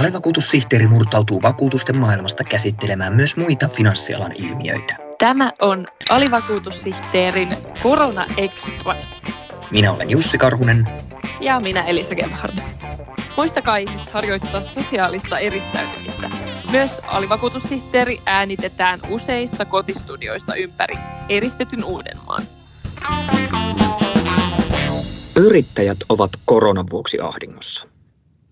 Alivakuutussihteeri murtautuu vakuutusten maailmasta käsittelemään myös muita finanssialan ilmiöitä. Tämä on alivakuutussihteerin Korona Extra. Minä olen Jussi Karhunen. Ja minä Elisa Gebhard. Muistakaa ihmiset harjoittaa sosiaalista eristäytymistä. Myös alivakuutussihteeri äänitetään useista kotistudioista ympäri eristetyn Uudenmaan. Yrittäjät ovat koronan vuoksi ahdingossa.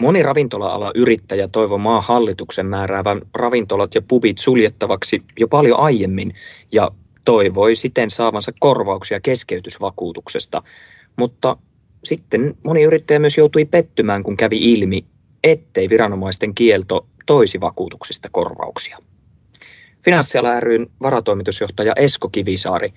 Moni ravintola-ala yrittäjä toivoi maan hallituksen määräävän ravintolat ja pubit suljettavaksi jo paljon aiemmin ja toivoi siten saavansa korvauksia keskeytysvakuutuksesta. Mutta sitten moni yrittäjä myös joutui pettymään, kun kävi ilmi, ettei viranomaisten kielto toisi vakuutuksista korvauksia. Finanssiala ryn varatoimitusjohtaja Esko Kivisaari,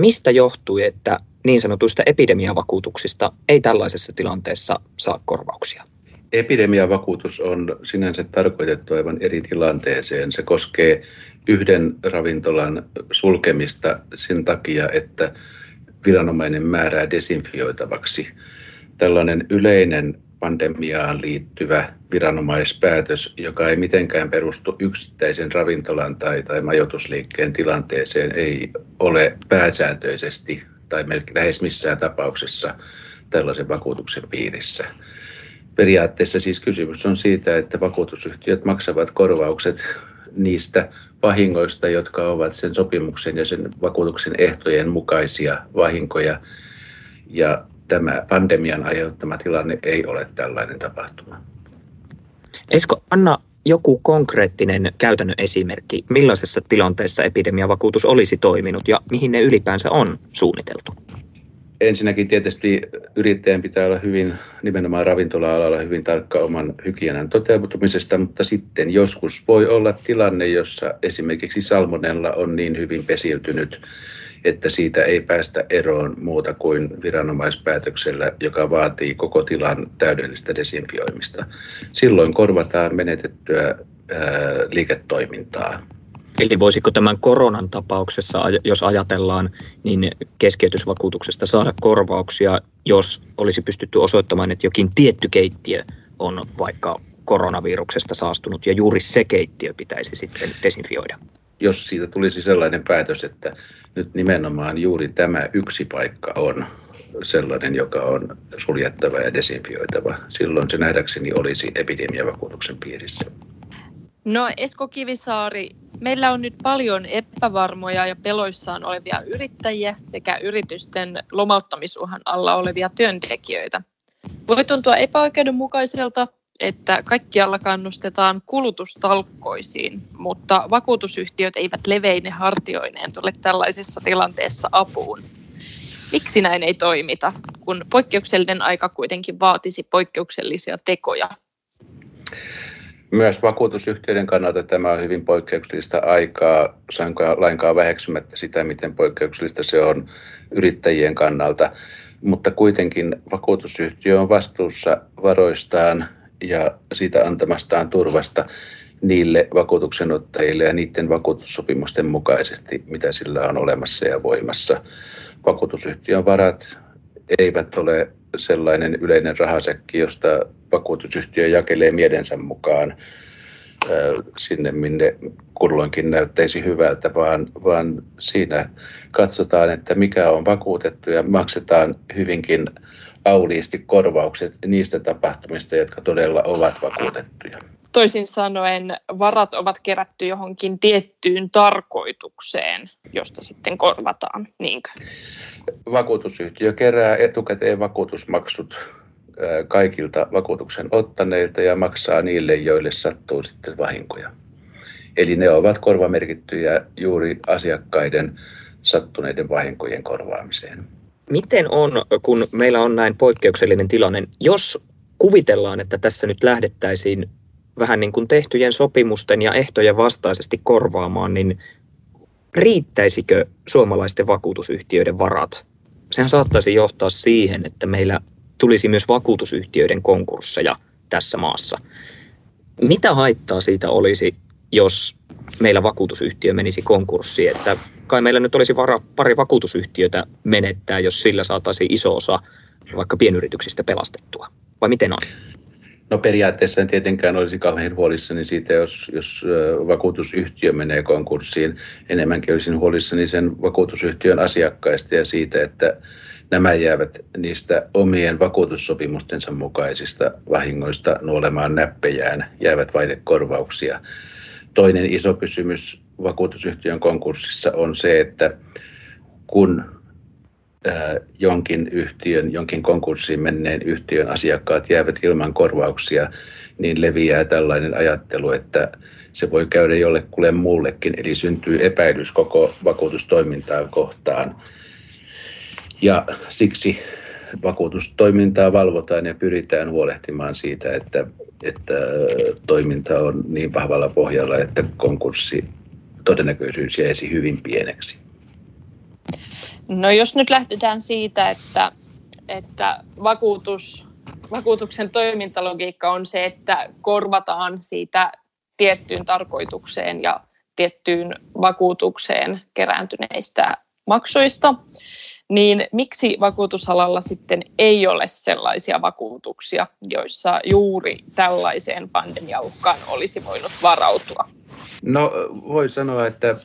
mistä johtui, että niin sanotuista epidemiavakuutuksista ei tällaisessa tilanteessa saa korvauksia? Epidemiavakuutus on sinänsä tarkoitettu aivan eri tilanteeseen. Se koskee yhden ravintolan sulkemista sen takia, että viranomainen määrää desinfioitavaksi. Tällainen yleinen pandemiaan liittyvä viranomaispäätös, joka ei mitenkään perustu yksittäisen ravintolan tai, tai majoitusliikkeen tilanteeseen, ei ole pääsääntöisesti tai lähes missään tapauksessa tällaisen vakuutuksen piirissä. Periaatteessa siis kysymys on siitä, että vakuutusyhtiöt maksavat korvaukset niistä vahingoista, jotka ovat sen sopimuksen ja sen vakuutuksen ehtojen mukaisia vahinkoja. Ja tämä pandemian aiheuttama tilanne ei ole tällainen tapahtuma. Esko, anna joku konkreettinen käytännön esimerkki, millaisessa tilanteessa epidemiavakuutus olisi toiminut ja mihin ne ylipäänsä on suunniteltu? Ensinnäkin tietysti yrittäjän pitää olla hyvin, nimenomaan ravintola-alalla hyvin tarkka oman hygienan toteutumisesta, mutta sitten joskus voi olla tilanne, jossa esimerkiksi salmonella on niin hyvin pesiytynyt, että siitä ei päästä eroon muuta kuin viranomaispäätöksellä, joka vaatii koko tilan täydellistä desinfioimista. Silloin korvataan menetettyä liiketoimintaa. Eli voisiko tämän koronan tapauksessa, jos ajatellaan, niin keskeytysvakuutuksesta saada korvauksia, jos olisi pystytty osoittamaan, että jokin tietty keittiö on vaikka koronaviruksesta saastunut ja juuri se keittiö pitäisi sitten desinfioida? Jos siitä tulisi sellainen päätös, että nyt nimenomaan juuri tämä yksi paikka on sellainen, joka on suljettava ja desinfioitava, silloin se nähdäkseni olisi epidemiavakuutuksen piirissä. No Esko Kivisaari, meillä on nyt paljon epävarmoja ja peloissaan olevia yrittäjiä sekä yritysten lomauttamisuhan alla olevia työntekijöitä. Voi tuntua epäoikeudenmukaiselta, että kaikkialla kannustetaan kulutustalkkoisiin, mutta vakuutusyhtiöt eivät leveine hartioineen tule tällaisessa tilanteessa apuun. Miksi näin ei toimita, kun poikkeuksellinen aika kuitenkin vaatisi poikkeuksellisia tekoja? Myös vakuutusyhtiöiden kannalta tämä on hyvin poikkeuksellista aikaa, saanko lainkaan väheksymättä sitä, miten poikkeuksellista se on yrittäjien kannalta. Mutta kuitenkin vakuutusyhtiö on vastuussa varoistaan ja siitä antamastaan turvasta niille vakuutuksenottajille ja niiden vakuutussopimusten mukaisesti, mitä sillä on olemassa ja voimassa. Vakuutusyhtiön varat eivät ole sellainen yleinen rahasekki, josta vakuutusyhtiö jakelee mielensä mukaan sinne, minne kulloinkin näyttäisi hyvältä, vaan, vaan siinä katsotaan, että mikä on vakuutettu ja maksetaan hyvinkin auliisti korvaukset niistä tapahtumista, jotka todella ovat vakuutettuja. Toisin sanoen varat ovat kerätty johonkin tiettyyn tarkoitukseen, josta sitten korvataan, niinkö? Vakuutusyhtiö kerää etukäteen vakuutusmaksut kaikilta vakuutuksen ottaneilta ja maksaa niille, joille sattuu sitten vahinkoja. Eli ne ovat korvamerkittyjä juuri asiakkaiden sattuneiden vahinkojen korvaamiseen. Miten on, kun meillä on näin poikkeuksellinen tilanne, jos kuvitellaan, että tässä nyt lähdettäisiin vähän niin kuin tehtyjen sopimusten ja ehtojen vastaisesti korvaamaan, niin riittäisikö suomalaisten vakuutusyhtiöiden varat? Sehän saattaisi johtaa siihen, että meillä tulisi myös vakuutusyhtiöiden konkursseja tässä maassa. Mitä haittaa siitä olisi, jos meillä vakuutusyhtiö menisi konkurssiin? Että kai meillä nyt olisi vara pari vakuutusyhtiötä menettää, jos sillä saataisiin iso osa vaikka pienyrityksistä pelastettua. Vai miten on? No periaatteessa en tietenkään olisi kauhean huolissani siitä, jos, jos vakuutusyhtiö menee konkurssiin. Enemmänkin olisin huolissani sen vakuutusyhtiön asiakkaista ja siitä, että nämä jäävät niistä omien vakuutussopimustensa mukaisista vahingoista nuolemaan näppejään, jäävät vaille korvauksia. Toinen iso kysymys vakuutusyhtiön konkurssissa on se, että kun jonkin yhtiön, jonkin konkurssiin menneen yhtiön asiakkaat jäävät ilman korvauksia, niin leviää tällainen ajattelu, että se voi käydä jollekulle muullekin, eli syntyy epäilys koko vakuutustoimintaan kohtaan. Ja siksi vakuutustoimintaa valvotaan ja pyritään huolehtimaan siitä, että, että toiminta on niin vahvalla pohjalla, että konkurssi todennäköisyys jäisi hyvin pieneksi. No jos nyt lähdetään siitä, että, että vakuutus, vakuutuksen toimintalogiikka on se, että korvataan siitä tiettyyn tarkoitukseen ja tiettyyn vakuutukseen kerääntyneistä maksuista, niin miksi vakuutusalalla sitten ei ole sellaisia vakuutuksia, joissa juuri tällaiseen pandemiauhkaan olisi voinut varautua? No voi sanoa, että äh,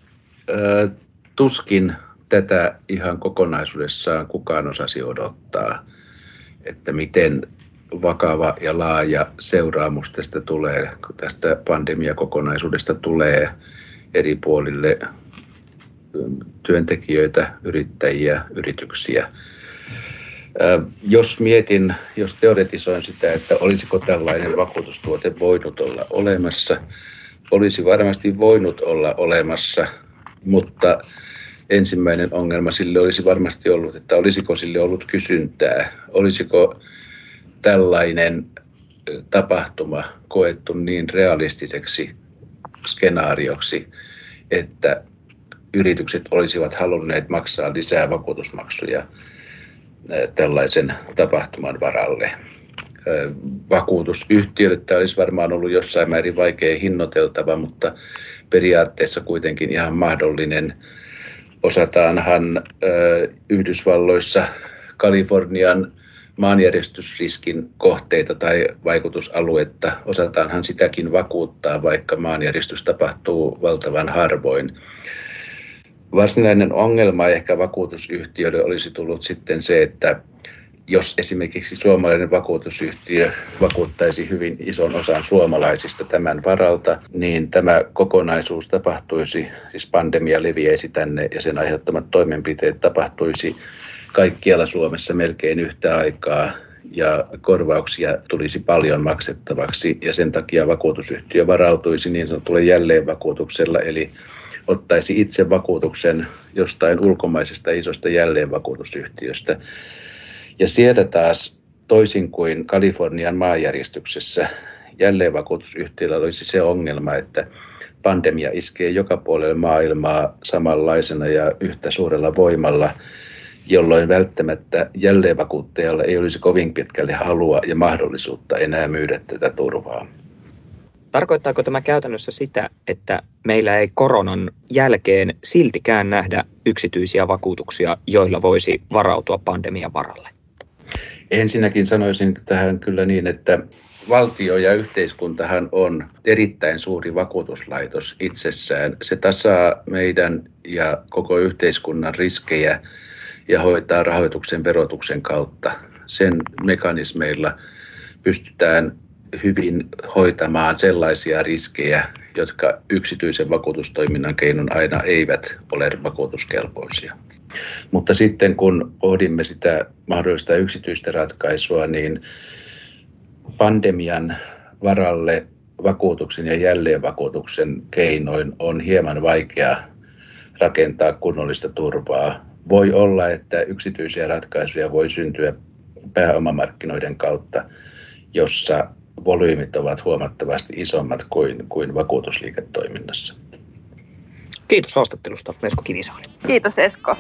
tuskin tätä ihan kokonaisuudessaan kukaan osasi odottaa, että miten vakava ja laaja seuraamus tästä tulee, kun tästä pandemiakokonaisuudesta tulee eri puolille työntekijöitä, yrittäjiä, yrityksiä. Jos mietin, jos teoretisoin sitä, että olisiko tällainen vakuutustuote voinut olla olemassa, olisi varmasti voinut olla olemassa, mutta ensimmäinen ongelma sille olisi varmasti ollut, että olisiko sille ollut kysyntää, olisiko tällainen tapahtuma koettu niin realistiseksi skenaarioksi, että yritykset olisivat halunneet maksaa lisää vakuutusmaksuja tällaisen tapahtuman varalle. Vakuutusyhtiöille tämä olisi varmaan ollut jossain määrin vaikea hinnoiteltava, mutta periaatteessa kuitenkin ihan mahdollinen osataanhan Yhdysvalloissa Kalifornian maanjäristysriskin kohteita tai vaikutusaluetta, osataanhan sitäkin vakuuttaa, vaikka maanjäristys tapahtuu valtavan harvoin. Varsinainen ongelma ehkä vakuutusyhtiöille olisi tullut sitten se, että jos esimerkiksi suomalainen vakuutusyhtiö vakuuttaisi hyvin ison osan suomalaisista tämän varalta, niin tämä kokonaisuus tapahtuisi, siis pandemia leviäisi tänne ja sen aiheuttamat toimenpiteet tapahtuisi kaikkialla Suomessa melkein yhtä aikaa ja korvauksia tulisi paljon maksettavaksi. Ja sen takia vakuutusyhtiö varautuisi niin sanotulle jälleenvakuutuksella eli ottaisi itse vakuutuksen jostain ulkomaisesta isosta jälleenvakuutusyhtiöstä sieltä taas toisin kuin Kalifornian maanjäristyksessä jälleenvakuutusyhtiöllä olisi se ongelma, että pandemia iskee joka puolelle maailmaa samanlaisena ja yhtä suurella voimalla, jolloin välttämättä jälleenvakuuttajalle ei olisi kovin pitkälle halua ja mahdollisuutta enää myydä tätä turvaa. Tarkoittaako tämä käytännössä sitä, että meillä ei koronan jälkeen siltikään nähdä yksityisiä vakuutuksia, joilla voisi varautua pandemian varalle? Ensinnäkin sanoisin tähän kyllä niin, että valtio ja yhteiskuntahan on erittäin suuri vakuutuslaitos itsessään. Se tasaa meidän ja koko yhteiskunnan riskejä ja hoitaa rahoituksen verotuksen kautta. Sen mekanismeilla pystytään hyvin hoitamaan sellaisia riskejä, jotka yksityisen vakuutustoiminnan keinon aina eivät ole vakuutuskelpoisia. Mutta sitten kun pohdimme sitä mahdollista yksityistä ratkaisua, niin pandemian varalle vakuutuksen ja jälleenvakuutuksen keinoin on hieman vaikea rakentaa kunnollista turvaa. Voi olla, että yksityisiä ratkaisuja voi syntyä pääomamarkkinoiden kautta, jossa volyymit ovat huomattavasti isommat kuin, kuin vakuutusliiketoiminnassa. Kiitos haastattelusta, Esko Kivisaari. Kiitos Esko.